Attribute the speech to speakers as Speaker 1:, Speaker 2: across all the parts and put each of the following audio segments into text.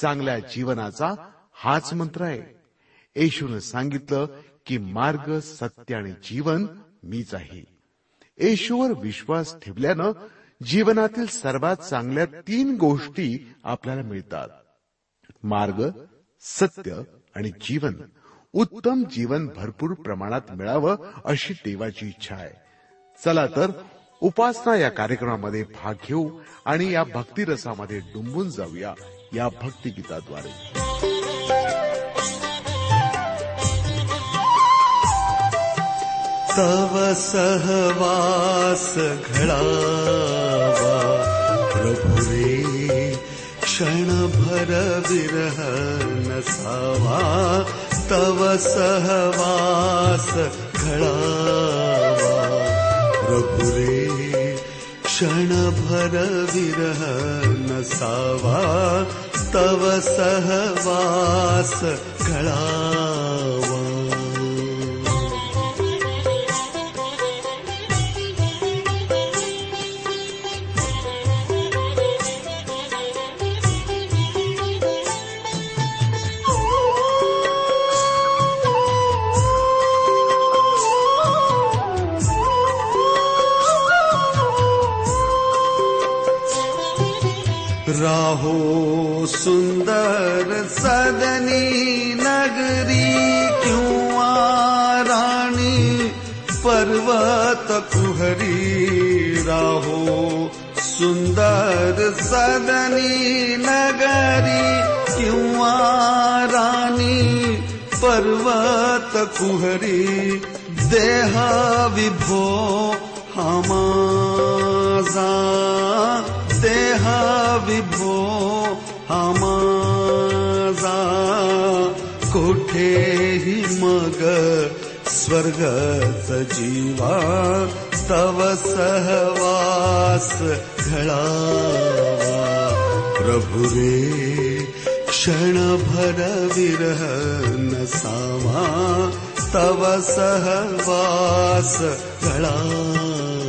Speaker 1: चांगल्या जीवनाचा हाच मंत्र आहे. येशून सांगितलं की मार्ग सत्य आणि जीवन मीच आहे. येशूवर विश्वास ठेवल्यानं जीवनातील सर्वात चांगल्या तीन गोष्टी आपल्याला मिळतात. मार्ग सत्य आणि जीवन. उत्तम जीवन भरपूर प्रमाणात मिळावं अशी देवाची इच्छा आहे. चला तर उपासना या कार्यक्रमामध्ये भाग घेऊ आणि या भक्तिरसामध्ये डुंबून जाऊया या भक्तिगीताद्वारे.
Speaker 2: तव सहवास घडावा. प्रभुरे क्षणभर विरह नसावा तव सहवास घडावा. प्रभुरे क्षण भरविरह न सा वा तव सह वास राहो सुंदर सदनी नगरी क्यों राणी पर्वत कुहरी? राहो सुंदर सदनी नगरी क्यों राणी पर्वत कुहरी? देहा विभो हमाजा देहा विभो हमाजा कोठेही मग स्वर्गच जीवा तव सहवास घडावा प्रभु रे क्षणभर विरह नसावा तव सहवास घडावा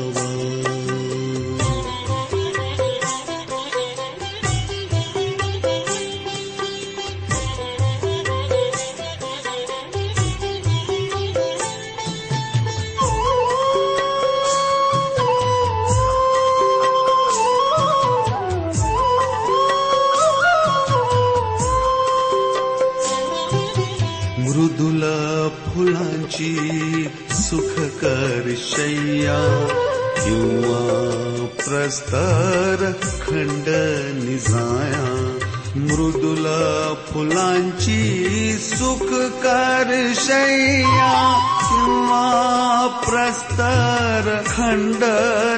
Speaker 2: करशय्या किंवा प्रस्तर खंड निजाया मृदुला फुलांची सुखकर करशय्या किंवा प्रस्तर खंड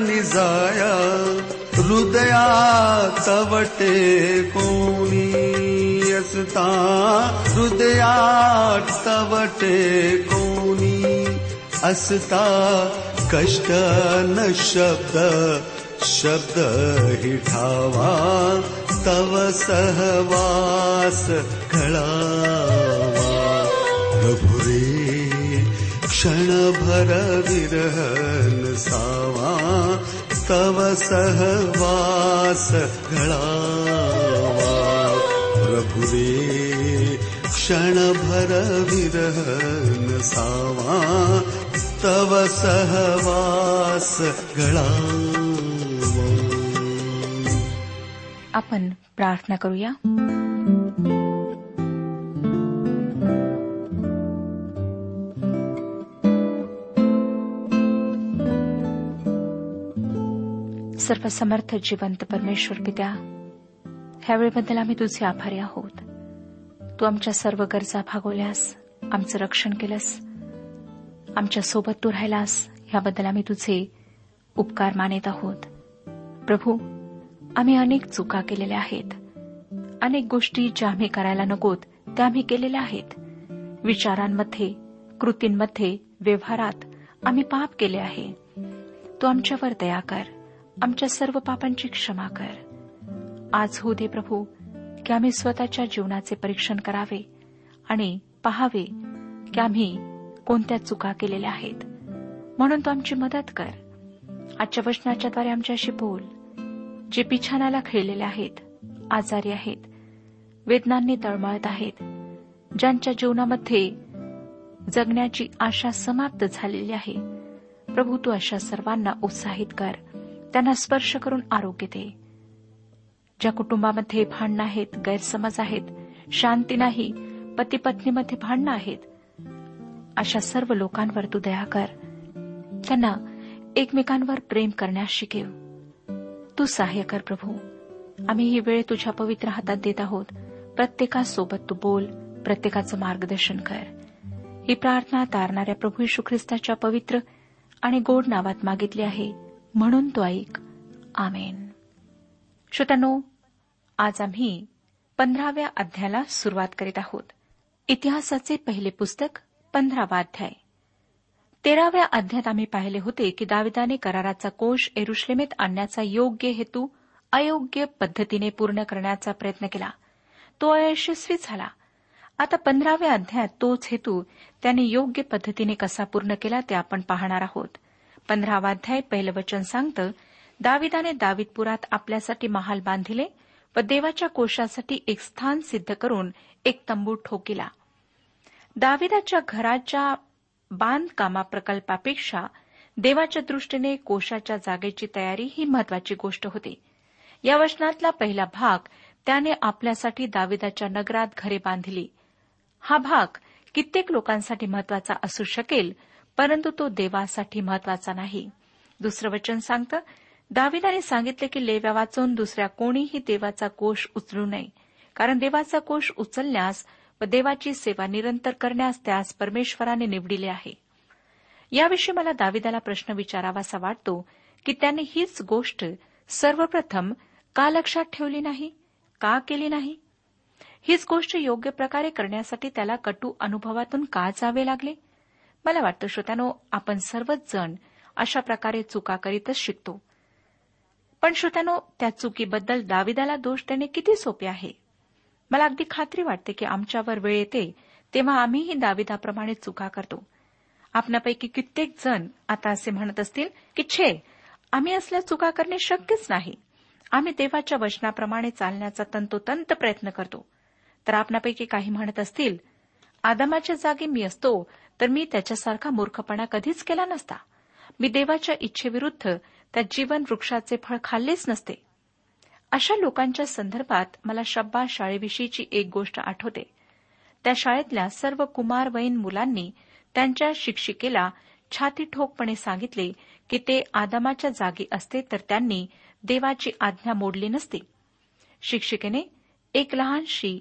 Speaker 2: निजाया हृदया तवटे कोणी असता हृदया तवटे कोणी असता कष्ट न शब्द शब्द हि ठावा तव सहवास घडावा प्रभुरे क्षणभर विरह नसावा तव सहवास घडावा प्रभुरे क्षणभर विरह नसावा तव सहवास
Speaker 3: आपण प्रार्थना करूया. सर्वसमर्थ जिवंत परमेश्वर पित्या ह्यावेळेबद्दल आम्ही तुझे आभारी आहोत. तू आमच्या सर्व गरजा भागवल्यास आमचं रक्षण केलंस आमच्यासोबत तू राहिलास ह्याबद्दल आम्ही तुझे उपकार मानित आहोत. प्रभू आम्ही अनेक चुका केलेल्या आहेत. अनेक गोष्टी ज्या आम्ही करायला नकोत त्या आम्ही केलेल्या आहेत. विचारांमध्ये कृतींमध्ये व्यवहारात आम्ही पाप केले आहे. तू आमच्यावर दया कर आमच्या सर्व पापांची क्षमा कर. आज होऊ दे प्रभू की आम्ही स्वतःच्या जीवनाचे परीक्षण करावे आणि पहावे की आम्ही कोणत्या चुका केलेल्या आहेत? म्हणून तू आमची मदत कर. आजच्या वचनाच्याद्वारे आमच्याशी बोल. जे पिछानाला खेळलेले आहेत आजारी आहेत वेदनांनी तळमळत आहेत ज्यांच्या जीवनामध्ये जगण्याची आशा समाप्त झालेली आहे प्रभू तू अशा सर्वांना उत्साहित कर. त्यांना स्पर्श करून आरोग्य दे. ज्या कुटुंबामध्ये भांडणं आहेत गैरसमज आहेत शांती नाही पती पत्नीमध्ये भांडणं आहेत अशा सर्व लोकांवर तू दया कर. त्यांना एकमेकांवर प्रेम करण्यास शिकेव. तू सहाय्य कर प्रभू. आम्ही ही वेळ तुझ्या पवित्र हातात देत आहोत. प्रत्येकासोबत तू बोल प्रत्येकाचं मार्गदर्शन कर. ही प्रार्थना तारणाऱ्या प्रभू यशू ख्रिस्ताच्या पवित्र आणि गोड नावात मागितली आहे म्हणून तो ऐक. आमेन. श्रोत्यानो आज आम्ही पंधराव्या अध्यायाला सुरुवात करीत आहोत. इतिहासाचे पहिले पुस्तक पंधरावा अध्याय तेराव्या अध्यायात आम्ही पाहिले होते की दाविदाने कराराचा कोश एरुश्लेमेत आणण्याचा योग्य हेतू अयोग्य पद्धतीने पूर्ण करण्याचा प्रयत्न केला. तो अयशस्वी झाला. आता पंधराव्या अध्यायात तोच हेतू त्याने योग्य पद्धतीने कसा पूर्ण केला ते आपण पाहणार आहोत. पंधरावा अध्याय पहिलं वचन सांगतं दाविदाने दाविदपुरात आपल्यासाठी महाल बांधिले व देवाच्या कोशासाठी एक स्थान सिद्ध करून एक तंबू ठोकिला. दाविदाच्या घराच्या बांधकामा प्रकल्पापेक्षा देवाच्या दृष्टीने कोशाच्या जागेची तयारी ही महत्वाची गोष्ट होती. या वचनातला पहिला भाग त्याने आपल्यासाठी दाविदाच्या नगरात घरे बांधली. हा भाग कित्येक लोकांसाठी महत्त्वाचा असू शकेल परंतु तो देवासाठी महत्त्वाचा नाही. दुसरं वचन सांगतं दाविदाने सांगितले की लेव्या वाचून दुसऱ्या कोणीही देवाचा कोष उचलू नये कारण देवाचा कोष उचलण्यास व देवाची सेवा निरंतर करण्यास त्यास परमेश्वराने निवडिले आहे. याविषयी मला दाविदाला प्रश्न विचारावासा वाटतो की त्याने हीच गोष्ट सर्वप्रथम का लक्षात ठेवली नाही? का केली नाही? हीच गोष्ट योग्य प्रकारे करण्यासाठी त्याला कटू अनुभवातून का जावे लागले? मला वाटतं श्रोत्यानो आपण सर्वच जण अशा प्रकारे चुका करीतच शिकतो. पण श्रोत्यानो त्या चुकीबद्दल दाविदाला दोष देणे किती सोपे आहे? मला अगदी खात्री वाटते की आमच्यावर वेळ येते तेव्हा आम्हीही दाविदाप्रमाणे चुका करतो. आपणापैकी कित्येक जण आता असे म्हणत असतील की छे आम्ही असल्या चुका करणे शक्यच नाही. आम्ही देवाच्या वचनाप्रमाणे चालण्याचा तंतोतंत प्रयत्न करतो. तर आपणापैकी काही म्हणत असतील आदामाच्या जागी मी असतो तर मी त्याच्यासारखा मूर्खपणा कधीच केला नसता. मी देवाच्या इच्छेविरुद्ध त्या जीवन वृक्षाचे फळ खाल्लेच नसते. अशा लोकांच्या संदर्भात मला शब्बा शाळेविषयीची एक गोष्ट आठवते. त्या शाळेतल्या सर्व कुमारवयीन मुलांनी त्यांच्या शिक्षिकेला छाती ठोकपणे सांगितले की ते आदामाच्या जागी असते तर त्यांनी देवाची आज्ञा मोडली नसती. शिक्षिकेने एक लहानशी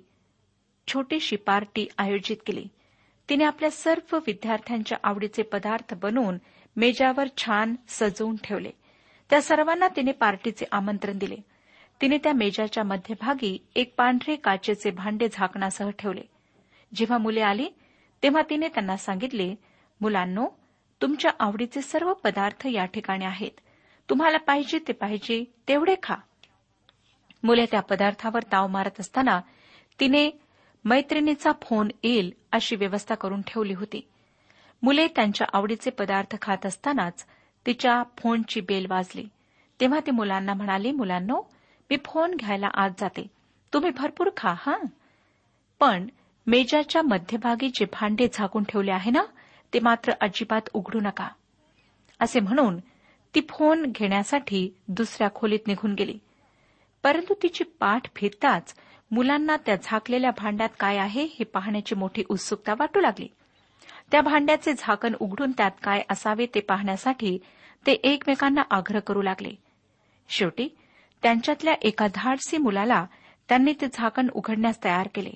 Speaker 3: छोटीशी पार्टी आयोजित केली. तिने आपल्या सर्व विद्यार्थ्यांच्या आवडीचे पदार्थ बनवून मेजावर छान सजवून ठेवले. त्या सर्वांना तिने पार्टीचे आमंत्रण दिले. तिने त्या मेजाच्या मध्यभागी एक पांढरे काचेचे भांडे झाकणासह ठेवले. जेव्हा मुले आली तेव्हा तिने त्यांना सांगितले मुलांनो तुमच्या आवडीचे सर्व पदार्थ या ठिकाणी आहेत. तुम्हाला पाहिजे ते पाहिजे तेवढे खा. मुले त्या पदार्थावर ताव मारत असताना तिने मैत्रिणीचा फोन येईल अशी व्यवस्था करून ठेवली होती. मुले त्यांच्या आवडीचे पदार्थ खात असतानाच तिच्या फोनची बेल वाजली. तेव्हा ती मुलांना म्हणाली मुलांनो मी फोन घ्यायला आत जाते. तुम्ही भरपूर खा हा? पण मेजाच्या मध्यभागी जे भांडे झाकून ठेवले आहे ना ते मात्र अजिबात उघडू नका. असे म्हणून ती फोन घेण्यासाठी दुसऱ्या खोलीत निघून गेली. परंतु तिची पाठ फिरताच मुलांना त्या झाकलेल्या भांड्यात काय आहे हे पाहण्याची मोठी उत्सुकता वाटू लागली. त्या भांड्याचे झाकण उघडून त्यात काय असावे ते पाहण्यासाठी ते एकमेकांना आग्रह करू लागले. शेवटी त्यांच्यातल्या एका धाडसी मुलाला त्यांनी ते झाकण उघडण्यास तयार केले.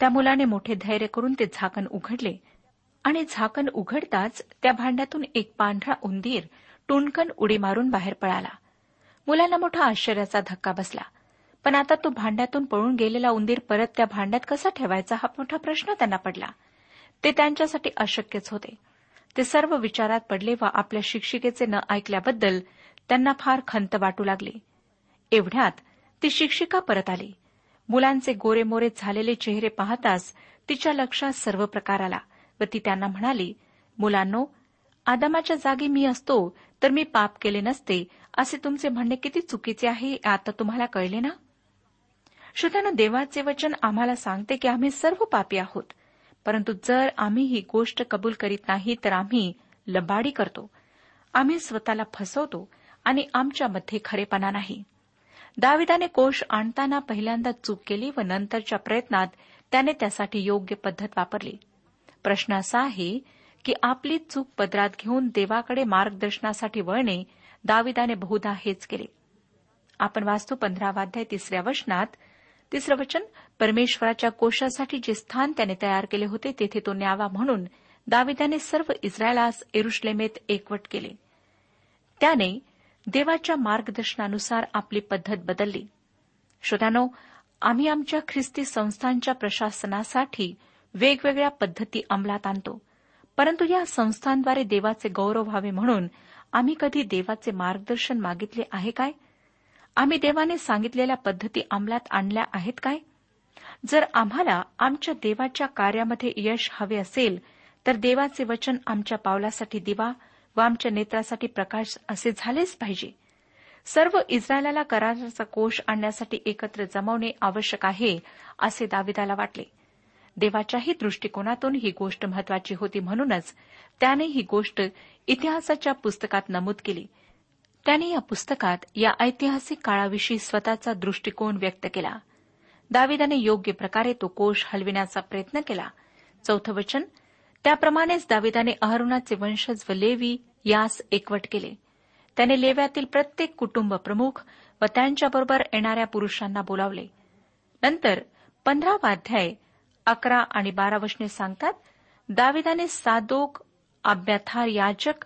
Speaker 3: त्या मुलाने मोठे धैर्य करून ते झाकण उघडले आणि झाकण उघडताच त्या भांड्यातून एक पांढरा उंदीर टुणकन उडी मारून बाहेर पळाला. मुलांना मोठा आश्चर्याचा धक्का बसला. पण आता तो भांड्यातून पळून गेलेला उंदीर परत त्या भांड्यात कसा ठेवायचा हा मोठा प्रश्न त्यांना पडला. ते त्यांच्यासाठी अशक्यच होते. ते सर्व विचारात पडले व आपल्या शिक्षिकेचे न ऐकल्याबद्दल त्यांना फार खंत वाटू लागली. एवढ्यात ती शिक्षिका परत आली. मुलांचे गोरेमोरे झालेले चेहरे पाहताच तिच्या लक्षात सर्व प्रकार आला व ती त्यांना म्हणाली मुलांनो आदामाच्या जागी मी असतो तर मी पाप केले नसते असे तुमचे म्हणणे किती चुकीचे आहे आता तुम्हाला कळले ना? श्रोत्यानं देवाचे वचन आम्हाला सांगते की आम्ही सर्व पापी आहोत. परंतु जर आम्ही ही गोष्ट कबूल करीत नाही तर आम्ही लबाडी करतो. आम्ही स्वतःला फसवतो आणि आमच्यामध्ये खरेपणा नाही. दाविदाने कोश आणताना पहिल्यांदा चूक केली व नंतरच्या प्रयत्नात त्याने त्यासाठी योग्य पद्धत वापरली. प्रश्न असा आहे की आपली चूक पदरात घेऊन देवाकडे मार्गदर्शनासाठी वळणे दाविदाने बहुधा हेच केले. आपण वाचतो पंधरावाध्याय तिसऱ्या वचनात. तिसरं वचन परमेश्वराच्या कोशासाठी जे स्थान त्याने तयार केले होते तेथे तो न्यावा म्हणून दाविदाने सर्व इस्रायलास एरुश्लेमेत एकवट केले. त्याने देवाच्या मार्गदर्शनानुसार आपली पद्धत बदलली. श्रोत्यानो आम्ही आमच्या ख्रिस्ती संस्थांच्या प्रशासनासाठी वेगवेगळ्या पद्धती अंमलात आणतो. परंतु या संस्थांद्वारे देवाचे गौरव व्हावे म्हणून आम्ही कधी देवाचे मार्गदर्शन मागितले आहे काय? आम्ही देवाने सांगितलेल्या पद्धती अंमलात आणल्या आहेत काय? जर आम्हाला आमच्या देवाच्या कार्यामध्ये यश हवे असेल तर देवाचे वचन आमच्या पावलासाठी दिवा व आमच्या नेत्रासाठी प्रकाश असे झालेच पाहिजे. सर्व इस्रायलाला कराराचा कोष आणण्यासाठी एकत्र जमवणे आवश्यक आहे असे दाविदाला वाटले. देवाच्याही दृष्टिकोनातून ही गोष्ट महत्वाची होती म्हणूनच त्याने ही गोष्ट इतिहासाच्या पुस्तकात नमूद केली. त्याने या पुस्तकात या ऐतिहासिक काळाविषयी स्वतःचा दृष्टिकोन व्यक्त केला. दाविदाने योग्य प्रकारे तो कोष हलविण्याचा प्रयत्न केला. चौथं वचन त्याप्रमाणेच दाविदाने अहरुणाचे वंशज व लेवी यास एकवट केले. त्याने लेव्यातील प्रत्येक कुटुंब प्रमुख व त्यांच्याबरोबर येणाऱ्या पुरुषांना बोलावले. नंतर पंधरावा अध्याय अकरा आणि बारा वशने सांगतात दाविदाने सादोक अभ्याथार याजक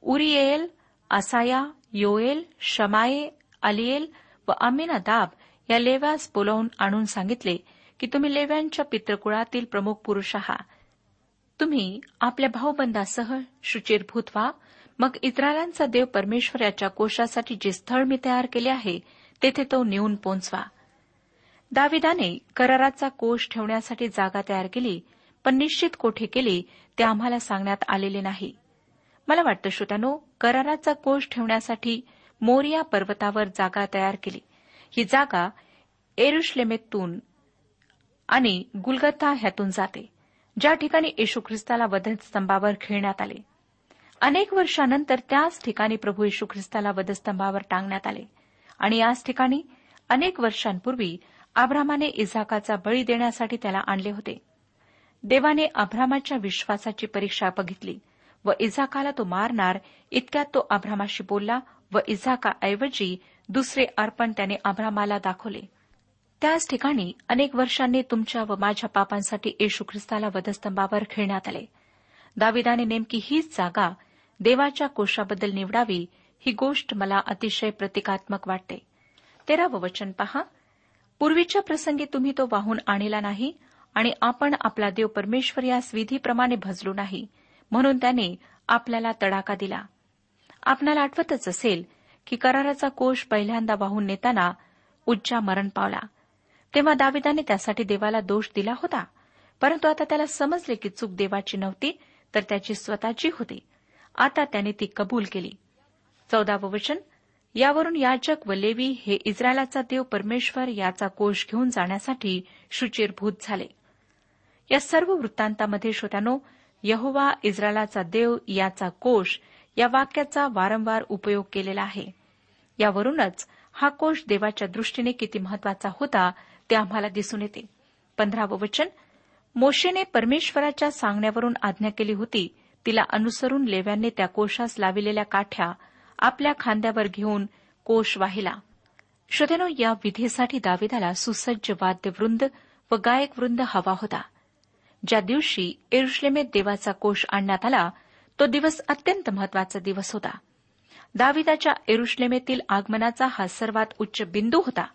Speaker 3: उरिएल असाया योएल शमाये अलिएल व अमिनादाब या लेव्यास बोलावून आणून सांगितले की तुम्ही लेव्यांच्या पितृकुळातील प्रमुख पुरुष आहात. तुम्ही आपल्या भाऊबंदासह शुचिरभूत व्हा. मग इस्रायलांचा देव परमेश्वर याच्या कोशासाठी जे स्थळ मी तयार केले आहे तेथे तो नेऊन पोचवा. दाविदाने कराराचा कोष ठेवण्यासाठी जागा तयार केली पण निश्चित कोठे केली ते आम्हाला सांगण्यात आलेले नाही. मला वाटतं श्रोत्यानो कराराचा कोष ठेवण्यासाठी मोरिया पर्वतावर जागा तयार केली. ही जागा एरुश्लेमेतून आणि गुलगत्ता ह्यातून जाते. ज्या ठिकाणी येशू ख्रिस्ताला वधस्तंभावर खेळण्यात आले. अनेक वर्षानंतर त्याच ठिकाणी प्रभू येशू ख्रिस्ताला वधस्तंभावर टांगण्यात आले. आणि याच ठिकाणी अनेक वर्षांपूर्वी आभ्रामाने इझाकाचा बळी देण्यासाठी त्याला आणले होते. देवाने आभ्रामाच्या विश्वासाची परीक्षा बघितली व इझाकाला तो मारणार इतक्यात तो आभ्रामाशी बोलला व इझाकाऐवजी दुसरे अर्पण त्याने आभ्रामाला दाखवले. त्याच ठिकाणी अनेक वर्षांनी तुमच्या व माझ्या पापांसाठी येशू ख्रिस्ताला वधस्तंभावर खेळण्यात आले. दाविदाने नेमकी हीच जागा देवाच्या कोशाबद्दल निवडावी ही गोष्ट मला अतिशय प्रतिकात्मक वाटते. तेरावं वचन पहा. पूर्वीच्या प्रसंगी तुम्ही तो वाहून आणला नाही आणि आपण आपला देव परमेश्वर यास विधीप्रमाणे भजलो नाही म्हणून त्याने आपल्याला तडाका दिला. आपल्याला आठवतच असेल की कराराचा कोश पहिल्यांदा वाहून नेताना उज्जा मरण पावला. तेव्हा दाविदाने त्यासाठी देवाला दोष दिला होता. परंतु आता त्याला समजले की चूक देवाची नव्हती तर त्याची स्वतःची होती. आता त्याने ती कबूल केली. चौदावं वचन यावरून याजक व लेवी हे इस्रायलाचा देव परमेश्वर याचा कोश घेऊन जाण्यासाठी शुचिरभूत झाले. या सर्व वृत्तांतामध्ये श्रोत्यानो यहोवा इस्रायलाचा देव याचा कोश या वाक्याचा वारंवार उपयोग केलेला आहे. यावरूनच हा कोश देवाच्या दृष्टीने किती महत्त्वाचा होता ते आम्हाला दिसून येते. पंधरावं वचन मोशेने परमेश्वराच्या सांगण्यावरून आज्ञा केली होती तिला अनुसरून लेव्यांनी त्या कोशास लाविलेल्या काठ्या आपल्या खांद्यावर घेऊन कोश वाहिला. श्रोतेनो या विधीसाठी दाविदाला सुसज्ज वाद्यवृंद व गायकवृंद हवा होता. ज्या दिवशी एरुश्लेमेत देवाचा कोश आणण्यात आला तो दिवस अत्यंत महत्त्वाचा दिवस होता. दाविदाच्या एरुश्लेमेतील आगमनाचा हा सर्वात उच्च बिंदू होता.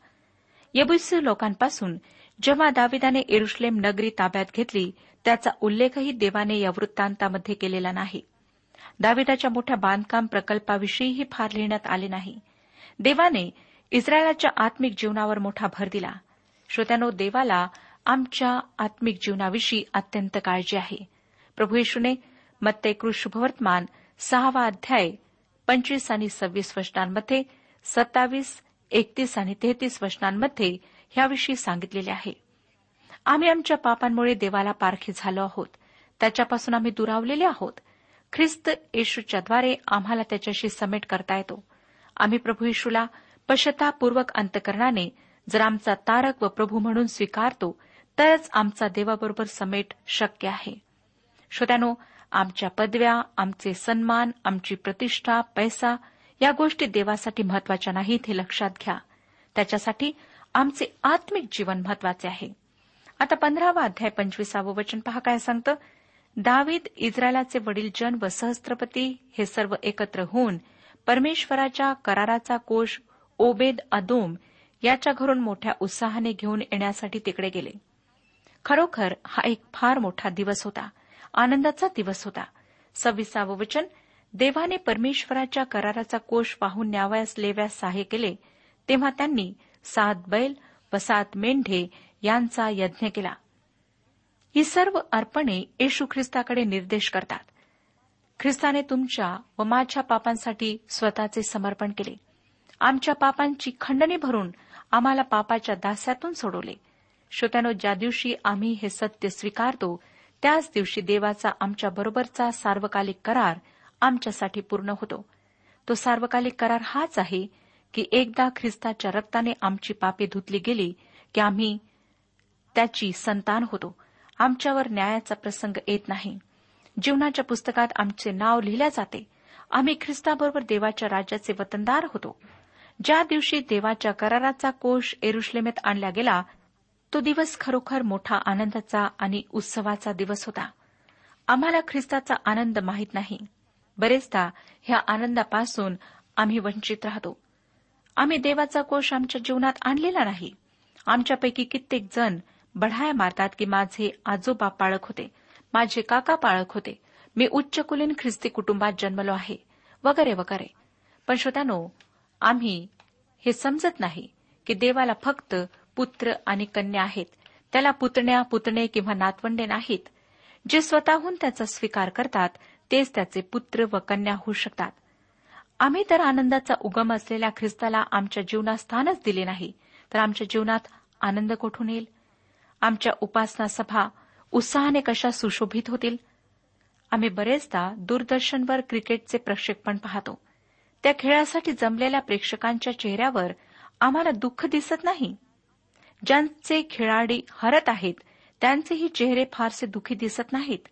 Speaker 3: येबुसी लोकांपासून जेव्हा दाविदाने एरुश्लेम नगरी ताब्यात घेतली त्याचा उल्लेखही देवाने या वृत्तांतामध्ये केलेला नाही. दाविदाच्या मोठ्या बांधकाम प्रकल्पाविषयीही फार लिहिण्यात आले नाही. देवाने इस्रायलाच्या आत्मिक जीवनावर मोठा भर दिला. श्रोत्यानो देवाला आमच्या आत्मिक जीवनाविषयी अत्यंत काळजी आहे. प्रभू येशूने मत्ते शुभवर्तमान सहावा अध्याय पंचवीस आणि सव्वीस वचनांमध्ये सत्तावीस एकतीस आणि तेहतीस वचनांमध्ये ह्याविषयी सांगितलेले आहे. आम्ही आमच्या पापांमुळे देवाला पारखी झालो आहोत. त्याच्यापासून आम्ही दुरावलेले आहोत. ख्रिस्त येशूच्याद्वारे आम्हाला त्याच्याशी समेट करता येतो. आम्ही प्रभू येशूला पश्चातापूर्वक अंतकरणाने जर आमचा तारक व प्रभू म्हणून स्वीकारतो तरच आमचा देवाबरोबर समेट शक्य आहे. श्रोत्यानो आमच्या पदव्या आमचे सन्मान आमची प्रतिष्ठा पैसा या गोष्टी देवासाठी महत्त्वाच्या नाहीत हे लक्षात घ्या. त्याच्यासाठी आमचे आत्मिक जीवन महत्त्वाचे आहे. आता पंधरावा अध्याय पंचवीसावं वचन पहा काय सांगतं? दावीद इस्रायलाचे वडील जन व सहस्त्रपती हे सर्व एकत्र होऊन परमेश्वराच्या कराराचा कोश ओबेद अदोम याच्या घरून मोठ्या उत्साहाने घेऊन येण्यासाठी तिकडे गेले. खरोखर हा एक फार मोठा दिवस होता. आनंदाचा दिवस होता. सव्वीसावं वचन देवाने परमेश्वराच्या कराराचा कोष पाहून न्यावयास लेव्यास सहाय्य केले तेव्हा त्यांनी सात बैल व सात मेंढे यांचा यज्ञ केला. ही सर्व अर्पणे येशू ख्रिस्ताकडे निर्देश करतात. ख्रिस्ताने तुमच्या व माझ्या पापांसाठी स्वतःचे समर्पण केले. आमच्या पापांची खंडणी भरून आम्हाला पापाच्या दास्यातून सोडवले. श्रोत्यानो ज्या दिवशी आम्ही हे सत्य स्वीकारतो त्याच दिवशी देवाचा आमच्याबरोबरचा सार्वकालिक करार आमच्यासाठी पूर्ण होतो. तो सार्वकालिक करार हाच आहे की एकदा ख्रिस्ताच्या रक्ताने आमची पापे धुतली गेली की आम्ही त्याची संतान होतो. आमच्यावर न्यायाचा प्रसंग येत नाही. जीवनाच्या पुस्तकात आमचे नाव लिहिल्या जाते. आम्ही ख्रिस्ताबरोबर देवाच्या राज्याचे वतनदार होतो. ज्या दिवशी देवाच्या कराराचा कोष एरुश्लेमेत आणला गेला तो दिवस खरोखर मोठा आनंदाचा आणि उत्सवाचा दिवस होता. आम्हाला ख्रिस्ताचा आनंद माहीत नाही. बरेचदा ह्या आनंदापासून आम्ही वंचित राहतो. आम्ही देवाचा कोश आमच्या जीवनात आणलेला नाही. आमच्यापैकी कित्येक जण बढाया मारतात की माझे आजोबा पाळक होते माझे काका पाळक होते. मी उच्चकुलीन ख्रिस्ती कुटुंबात जन्मलो आहे वगैरे वगैरे. पण श्रोत्यानो आम्ही हे समजत नाही की देवाला फक्त पुत्र आणि कन्या आहेत. त्याला पुतण्या पुतणे किंवा नातवंडे नाहीत जे स्वतःहून त्याचा स्वीकार करतात तेच त्याचे पुत्र व कन्या होऊ शकतात. आम्ही तर आनंदाचा उगम असलेल्या ख्रिस्ताला आमच्या जीवनात स्थानच दिले नाही तर आमच्या जीवनात आनंद कोठून येईल? आमच्या उपासना सभा उत्साहाने कशा सुशोभित होतील? आम्ही बरेचदा दूरदर्शनवर क्रिकेटचे प्रक्षेपण पाहतो. त्या खेळासाठी जमलेल्या प्रेक्षकांच्या चेहऱ्यावर आम्हाला दुःख दिसत नाही. ज्यांचे खेळाडी हरत आहेत त्यांचेही चेहरे फारसे दुःखी दिसत नाहीत.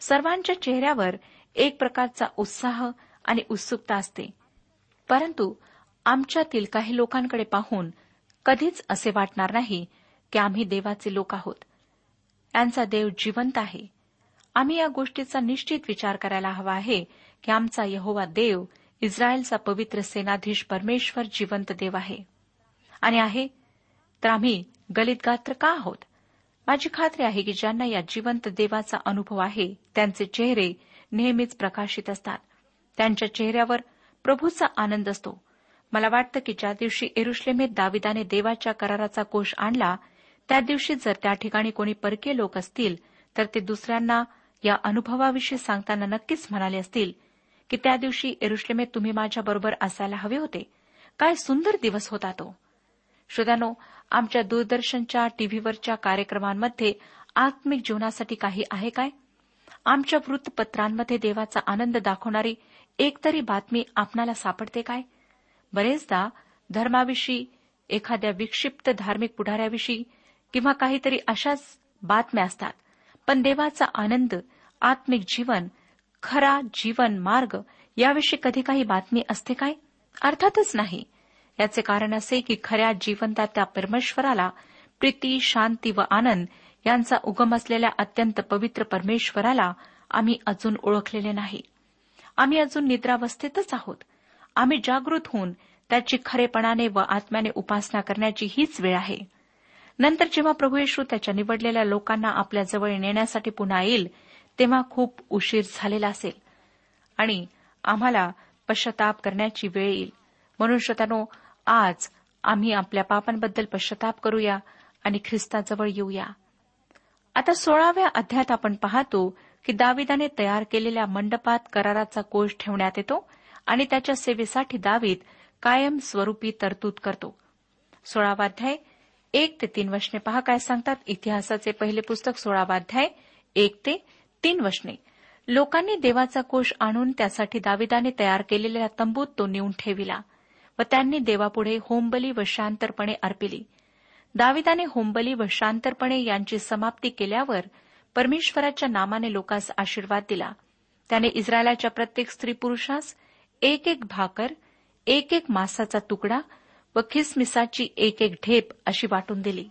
Speaker 3: सर्वांच्या चेहऱ्यावर एक प्रकारचा उत्साह आणि उत्सुकता असते. परंतु आमच्यातील काही लोकांकडे पाहून कधीच असे वाटणार नाही की आम्ही देवाचे लोक आहोत. त्यांचा देव जिवंत आहे. आम्ही या गोष्टीचा निश्चित विचार करायला हवा आहे की आमचा यहोवा देव इस्रायलचा पवित्र सेनाधीश परमेश्वर जिवंत देव आहे. आणि आहे तर आम्ही गलित गात्र का आहोत? माझी खात्री आहे की ज्यांना या जिवंत देवाचा अनुभव आहे त्यांचे चेहरे नेहमीच प्रकाशित असतात. त्यांच्या चेहऱ्यावर प्रभूचा आनंद असतो. मला वाटतं की ज्या दिवशी एरुश्लेमेत दाविदाने देवाच्या कराराचा कोष आणला त्या दिवशी जर त्या ठिकाणी कोणी परकीय लोक असतील तर ते दुसऱ्यांना या अनुभवाविषयी सांगताना नक्कीच म्हणाले असतील की त्या दिवशी एरुश्लेमेत तुम्ही माझ्याबरोबर असायला हवे होते. काय सुंदर दिवस होता तो. श्रोत्यानो आमच्या दूरदर्शनच्या टीव्हीवरच्या कार्यक्रमांमध्ये आत्मिक जीवनासाठी काही आहे काय? आमच्या वृत्तपत्रांमध्ये देवाचा आनंद दाखवणारी एकतरी बातमी आपणाला सापडते काय? बरेचदा धर्माविषयी एखाद्या विक्षिप्त धार्मिक पुढाऱ्याविषयी किंवा काहीतरी अशाच बातम्या असतात. पण देवाचा आनंद आत्मिक जीवन खरा जीवन मार्ग याविषयी कधी काही बातमी असते काय? अर्थातच नाही. याचे कारण असे की खऱ्या जिवंता त्या परमेश्वराला प्रीती शांती व आनंद यांचा उगम असलेल्या अत्यंत पवित्र परमेश्वराला आम्ही अजून ओळखलेले नाही. आम्ही अजून निद्रावस्थेतच आहोत. आम्ही जागृत होऊन त्याची खरेपणाने व आत्म्याने उपासना करण्याची हीच वेळ आहे. नंतर जेव्हा प्रभू येशू त्याच्या निवडलेल्या लोकांना आपल्याजवळ नेण्यासाठी पुन्हा येईल तेव्हा खूप उशीर झालेला असेल. आणि आम्हाला पश्चाताप करण्याची वेळ येईल. म्हणून श्रोत्यानो आज आम्ही आपल्या पापांबद्दल पश्चाताप करूया आणि ख्रिस्ताजवळ येऊया. आता सोळाव्या अध्यात आपण पाहतो की दाविदाने तयार केलेल्या मंडपात कराराचा कोष ठेवण्यात येतो आणि त्याच्या सेवेसाठी दावीद कायम स्वरूपी तरतूद करतो. सोळावाध्याय एक ते तीन वशने पहा काय सांगतात. इतिहासाचे पहिले पुस्तक सोळावाध्याय एक ते तीन वशने लोकांनी देवाचा कोष आणून त्यासाठी दाविदाने तयार केलेल्या तंबूत तो नेऊन ठेविला. व त्यांनी देवापुढे होमबली व शांतरपणे अर्पिली. दाविदाने होमबली व शांतरपणे यांची समाप्ती केल्यावर परमेश्वराच्या नामाने लोकांस आशीर्वाद दिला. त्याने इस्रायलाच्या प्रत्येक स्त्री पुरुषास एक एक भाकर एक एक मासाचा तुकडा व खिसमिसाची एक एक ढेप अशी वाटून दिली.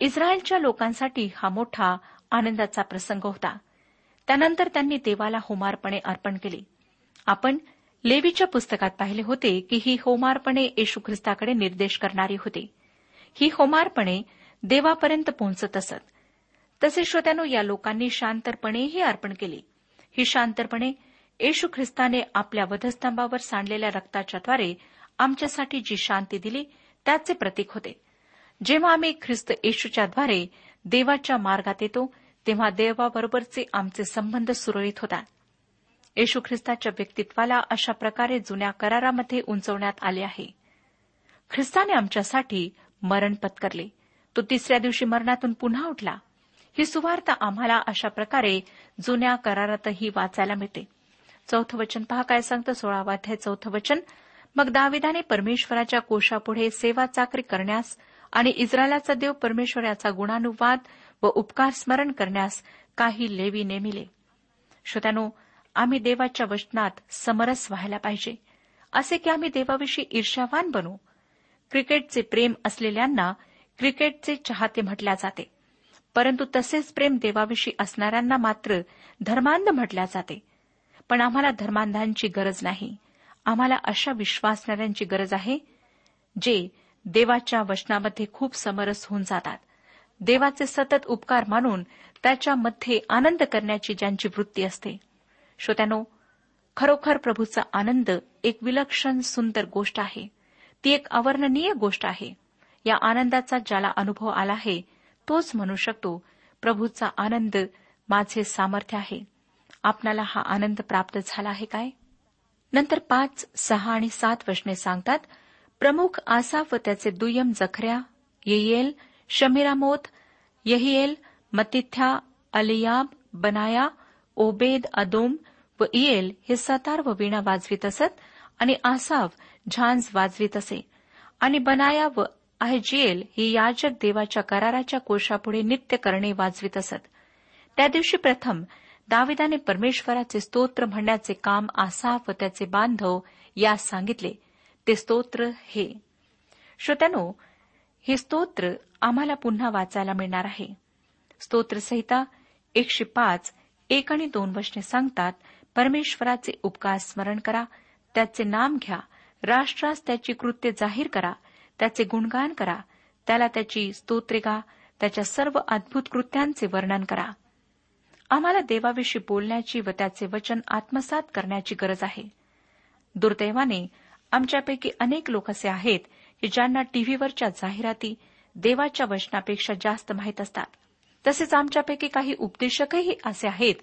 Speaker 3: इस्रायलच्या लोकांसाठी हा मोठा आनंदाचा प्रसंग होता. त्यानंतर त्यांनी देवाला होमारपणे अर्पण केले. आपण लेवीच्या पुस्तकात पाहिले होते की ही होमारपणे येशू ख्रिस्ताकडे निर्देश करणारी होती. ही होमारपणे देवापर्यंत पोहोचत असत. तसे श्रोत्यानो या लोकांनी शांतरपणेही अर्पण केली. ही शांतरपणे येशू ख्रिस्ताने आपल्या वधस्तंभावर सांडलेल्या रक्ताच्याद्वारे आमच्यासाठी जी शांती दिली त्याचे प्रतीक होते. जेव्हा आम्ही ख्रिस्त येशूच्याद्वारे देवाच्या मार्गात येतो तेव्हा देवाबरोबरचे आमचे संबंध सुरळीत होतात. येशू ख्रिस्ताच्या व्यक्तित्वाला अशा प्रकारे जुन्या करारामध्ये उंचवण्यात आले आहे. ख्रिस्ताने आमच्यासाठी मरण पत्करले. तो तिसऱ्या दिवशी मरणातून पुन्हा उठला. ही सुवार्ता आम्हाला अशा प्रकारे जुन्या करारातही वाचायला मिळते. चौथं वचन पहा काय सांगतं? सोळावाध्याय चौथं वचन. मग दाविदाने परमेश्वराच्या कोशापुढे सेवा चाकरी करण्यास आणि इस्रायलाचा देव परमेश्वर याचा गुणानुवाद व उपकार स्मरण करण्यास काही लेवी नेमिले. श्रोत्यानो आम्ही देवाच्या वचनात समरस व्हायला पाहिजे. असे की आम्ही देवाविषयी ईर्ष्यावान बनू. क्रिकेटचे प्रेम असलेल्यांना क्रिकेटचे चाहते म्हटल्या जाते. परंतु तसेच प्रेम देवाविषयी असणाऱ्यांना मात्र धर्मांध म्हटल्या जाते. पण आम्हाला धर्मांधांची गरज नाही. आम्हाला अशा विश्वासणाऱ्यांची गरज आहे जे देवाच्या वचनामध्ये खूप समरस होऊन जातात. देवाचे सतत उपकार मानून त्याच्यामध्ये आनंद करण्याची ज्यांची वृत्ती असते. श्रोत्यानो खरोखर प्रभूचा आनंद एक विलक्षण सुंदर गोष्ट आहे. ती एक अवर्णनीय गोष्ट आहे. या आनंदाचा ज्याला अनुभव आला आहे तोच म्हणू शकतो प्रभूचा आनंद माझे सामर्थ्य आहे. आपणाला हा आनंद प्राप्त झाला आहे काय? नंतर पाच सहा आणि सात वचने सांगतात प्रमुख आसाफ व त्याचे दुय्यम जखऱ्या येयेल शमीरामोत यहिएल मतिथ्या अलियाब बनाया ओबेद अदोम व इएल हे सतार व वीणा वाजवीत असत आणि आसाफ झांज वाजवीत असे. आणि बनाया व आहेजिएल ही याजक देवाच्या कराराच्या कोशापुढे नित्य करणे वाजवीत असत. त्या दिवशी प्रथम दाविदाने परमेश्वराचे स्तोत्र म्हणण्याचे काम आसाफ व त्याचे बांधव यास सांगितले. ते स्तोत्र हे. श्रोत्यानो हे स्तोत्र आम्हाला पुन्हा वाचायला मिळणार आहे. स्तोत्रसहिता एकशे पाच एक आणि दोन वचने सांगतात परमेश्वराचे उपकार स्मरण करा त्याचे नाम घ्या राष्ट्रास त्याची कृत्य जाहीर करा त्याचे गुणगान करा त्याला त्याची स्तोत्रे गा त्याच्या सर्व अद्भुत कृत्यांचे वर्णन करा. आम्हाला देवाविषयी बोलण्याची व त्याचे वचन आत्मसात करण्याची गरज आहे. दुर्दैवाने आमच्यापैकी अनेक लोक असे आहेत की ज्यांना टीव्हीवरच्या जाहिराती देवाच्या वचनापेक्षा जास्त माहीत असतात. तसेच आमच्यापैकी काही उपदेशकही असे आहेत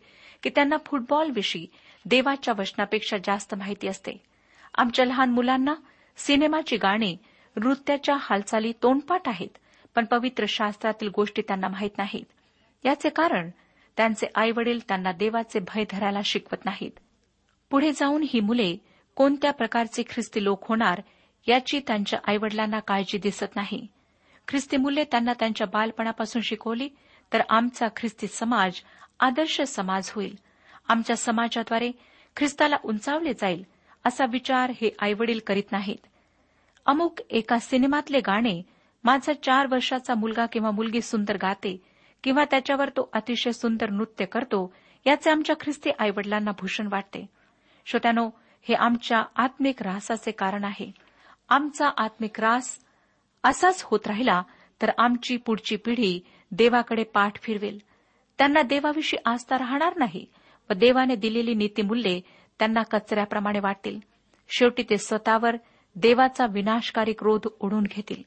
Speaker 3: की त्यांना फुटबॉलविषयी देवाच्या वचनापेक्षा जास्त माहिती असते. आमच्या लहान मुलांना सिनेमाची गाणी नृत्याच्या हालचाली तोंडपाठ आहेत पण पवित्र शास्त्रातील गोष्टी त्यांना माहीत नाहीत. याचे कारण त्यांचे आईवडील त्यांना देवाचे भय धरायला शिकवत नाहीत. पुढे जाऊन ही मुले कोणत्या प्रकारचे ख्रिस्ती लोक होणार याची त्यांच्या आईवडिलांना काळजी दिसत नाही. ख्रिस्ती मुले त्यांना त्यांच्या बालपणापासून शिकवली तर आमचा ख्रिस्ती समाज आदर्श समाज होईल. आमच्या समाजाद्वारे ख्रिस्ताला उंचावले जाईल असा विचार हे आईवडील करीत नाहीत. अमुक एका सिनेमातले गाणे माझा चार वर्षाचा मुलगा किंवा मुलगी सुंदर गाते किंवा त्याच्यावर तो अतिशय सुंदर नृत्य करतो याचे आमच्या ख्रिस्ती आईवडिलांना भूषण वाटते. श्रोत्यानो हे आमच्या आत्मिक रासाचे कारण आहे. आमचा आत्मिक रास असाच होत राहिला तर आमची पुढची पिढी देवाकडे पाठ फिरवेल. त्यांना देवाविषयी आस्था राहणार नाही व देवाने दिलेली नीतीमूल्ये त्यांना कचऱ्याप्रमाणे वाटतील. शेवटी ते स्वतःवर देवाचा विनाशकारी क्रोध ओढून घेतील.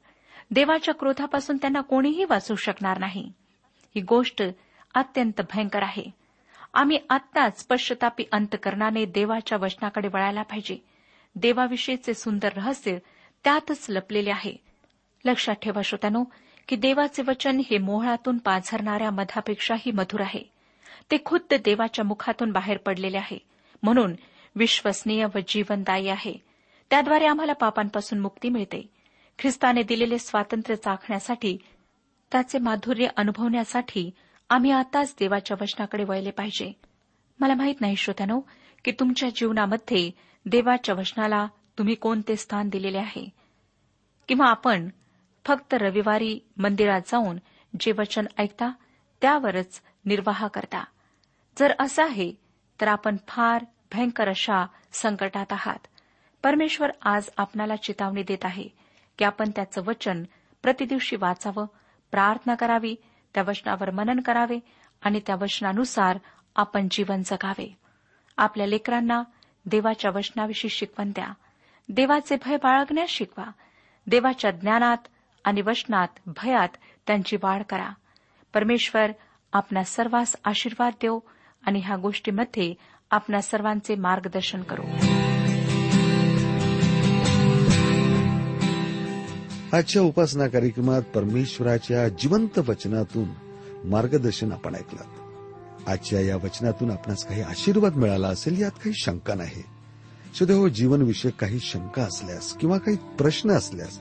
Speaker 3: देवाच्या क्रोधापासून त्यांना कोणीही वाचू शकणार नाही. ही गोष्ट अत्यंत भयंकर आहे. आम्ही आत्ताच पश्चतापी अंतकरणाने देवाच्या वचनाकडे वळायला पाहिजे. देवाविषयीचे सुंदर रहस्य त्यातच लपलेले आहे. लक्षात ठेवा श्रोत्यानो की देवाचे वचन हे मोहळातून पाझरणाऱ्या मधापेक्षाही मधुर आहे. ते खुद्द देवाच्या मुखातून बाहेर पडलेले आहे. म्हणून विश्वसनीय व जीवनदायी आहे. त्याद्वारे आम्हाला पापांपासून मुक्ती मिळते. ख्रिस्ताने दिलेले स्वातंत्र्य चाखण्यासाठी त्याचे माधुर्य अनुभवण्यासाठी आम्ही आताच देवाच्या वचनाकडे वळले पाहिजे. मला माहीत नाही श्रोत्यानो की तुमच्या जीवनामध्ये देवाच्या वचनाला तुम्ही कोणते स्थान दिलेले आहे? किंवा आपण फक्त रविवारी मंदिरात जाऊन जे वचन ऐकता त्यावरच निर्वाह करता. जर असं आहे तर आपण फार भयंकर अशा संकटात आहात. परमेश्वर आज आपणाला चितावणी देत आहे की आपण त्याचं वचन प्रतिदिवशी वाचावं प्रार्थना करावी त्या वचनावर मनन करावे आणि त्या वचनानुसार आपण जीवन जगावे. आपल्या लेकरांना देवाच्या वचनाविषयी शिकवण द्या. देवाचे भय बाळगण्यास शिकवा. देवाच्या ज्ञानात आणि वचनात भयात त्यांची वाढ करा. परमेश्वर आपल्या सर्वांस आशीर्वाद देव आणि ह्या गोष्टीमध्ये आपल्या सर्वांचे मार्गदर्शन करू.
Speaker 4: आजच्या उपासना कार्यक्रमात परमेश्वराच्या जिवंत वचनातून मार्गदर्शन आपण ऐकलं. आजच्या या वचनातून आपणास काही आशीर्वाद मिळाला असेल यात काही शंका नाही. सुदैव हो, जीवनविषयक काही शंका असल्यास किंवा काही प्रश्न असल्यास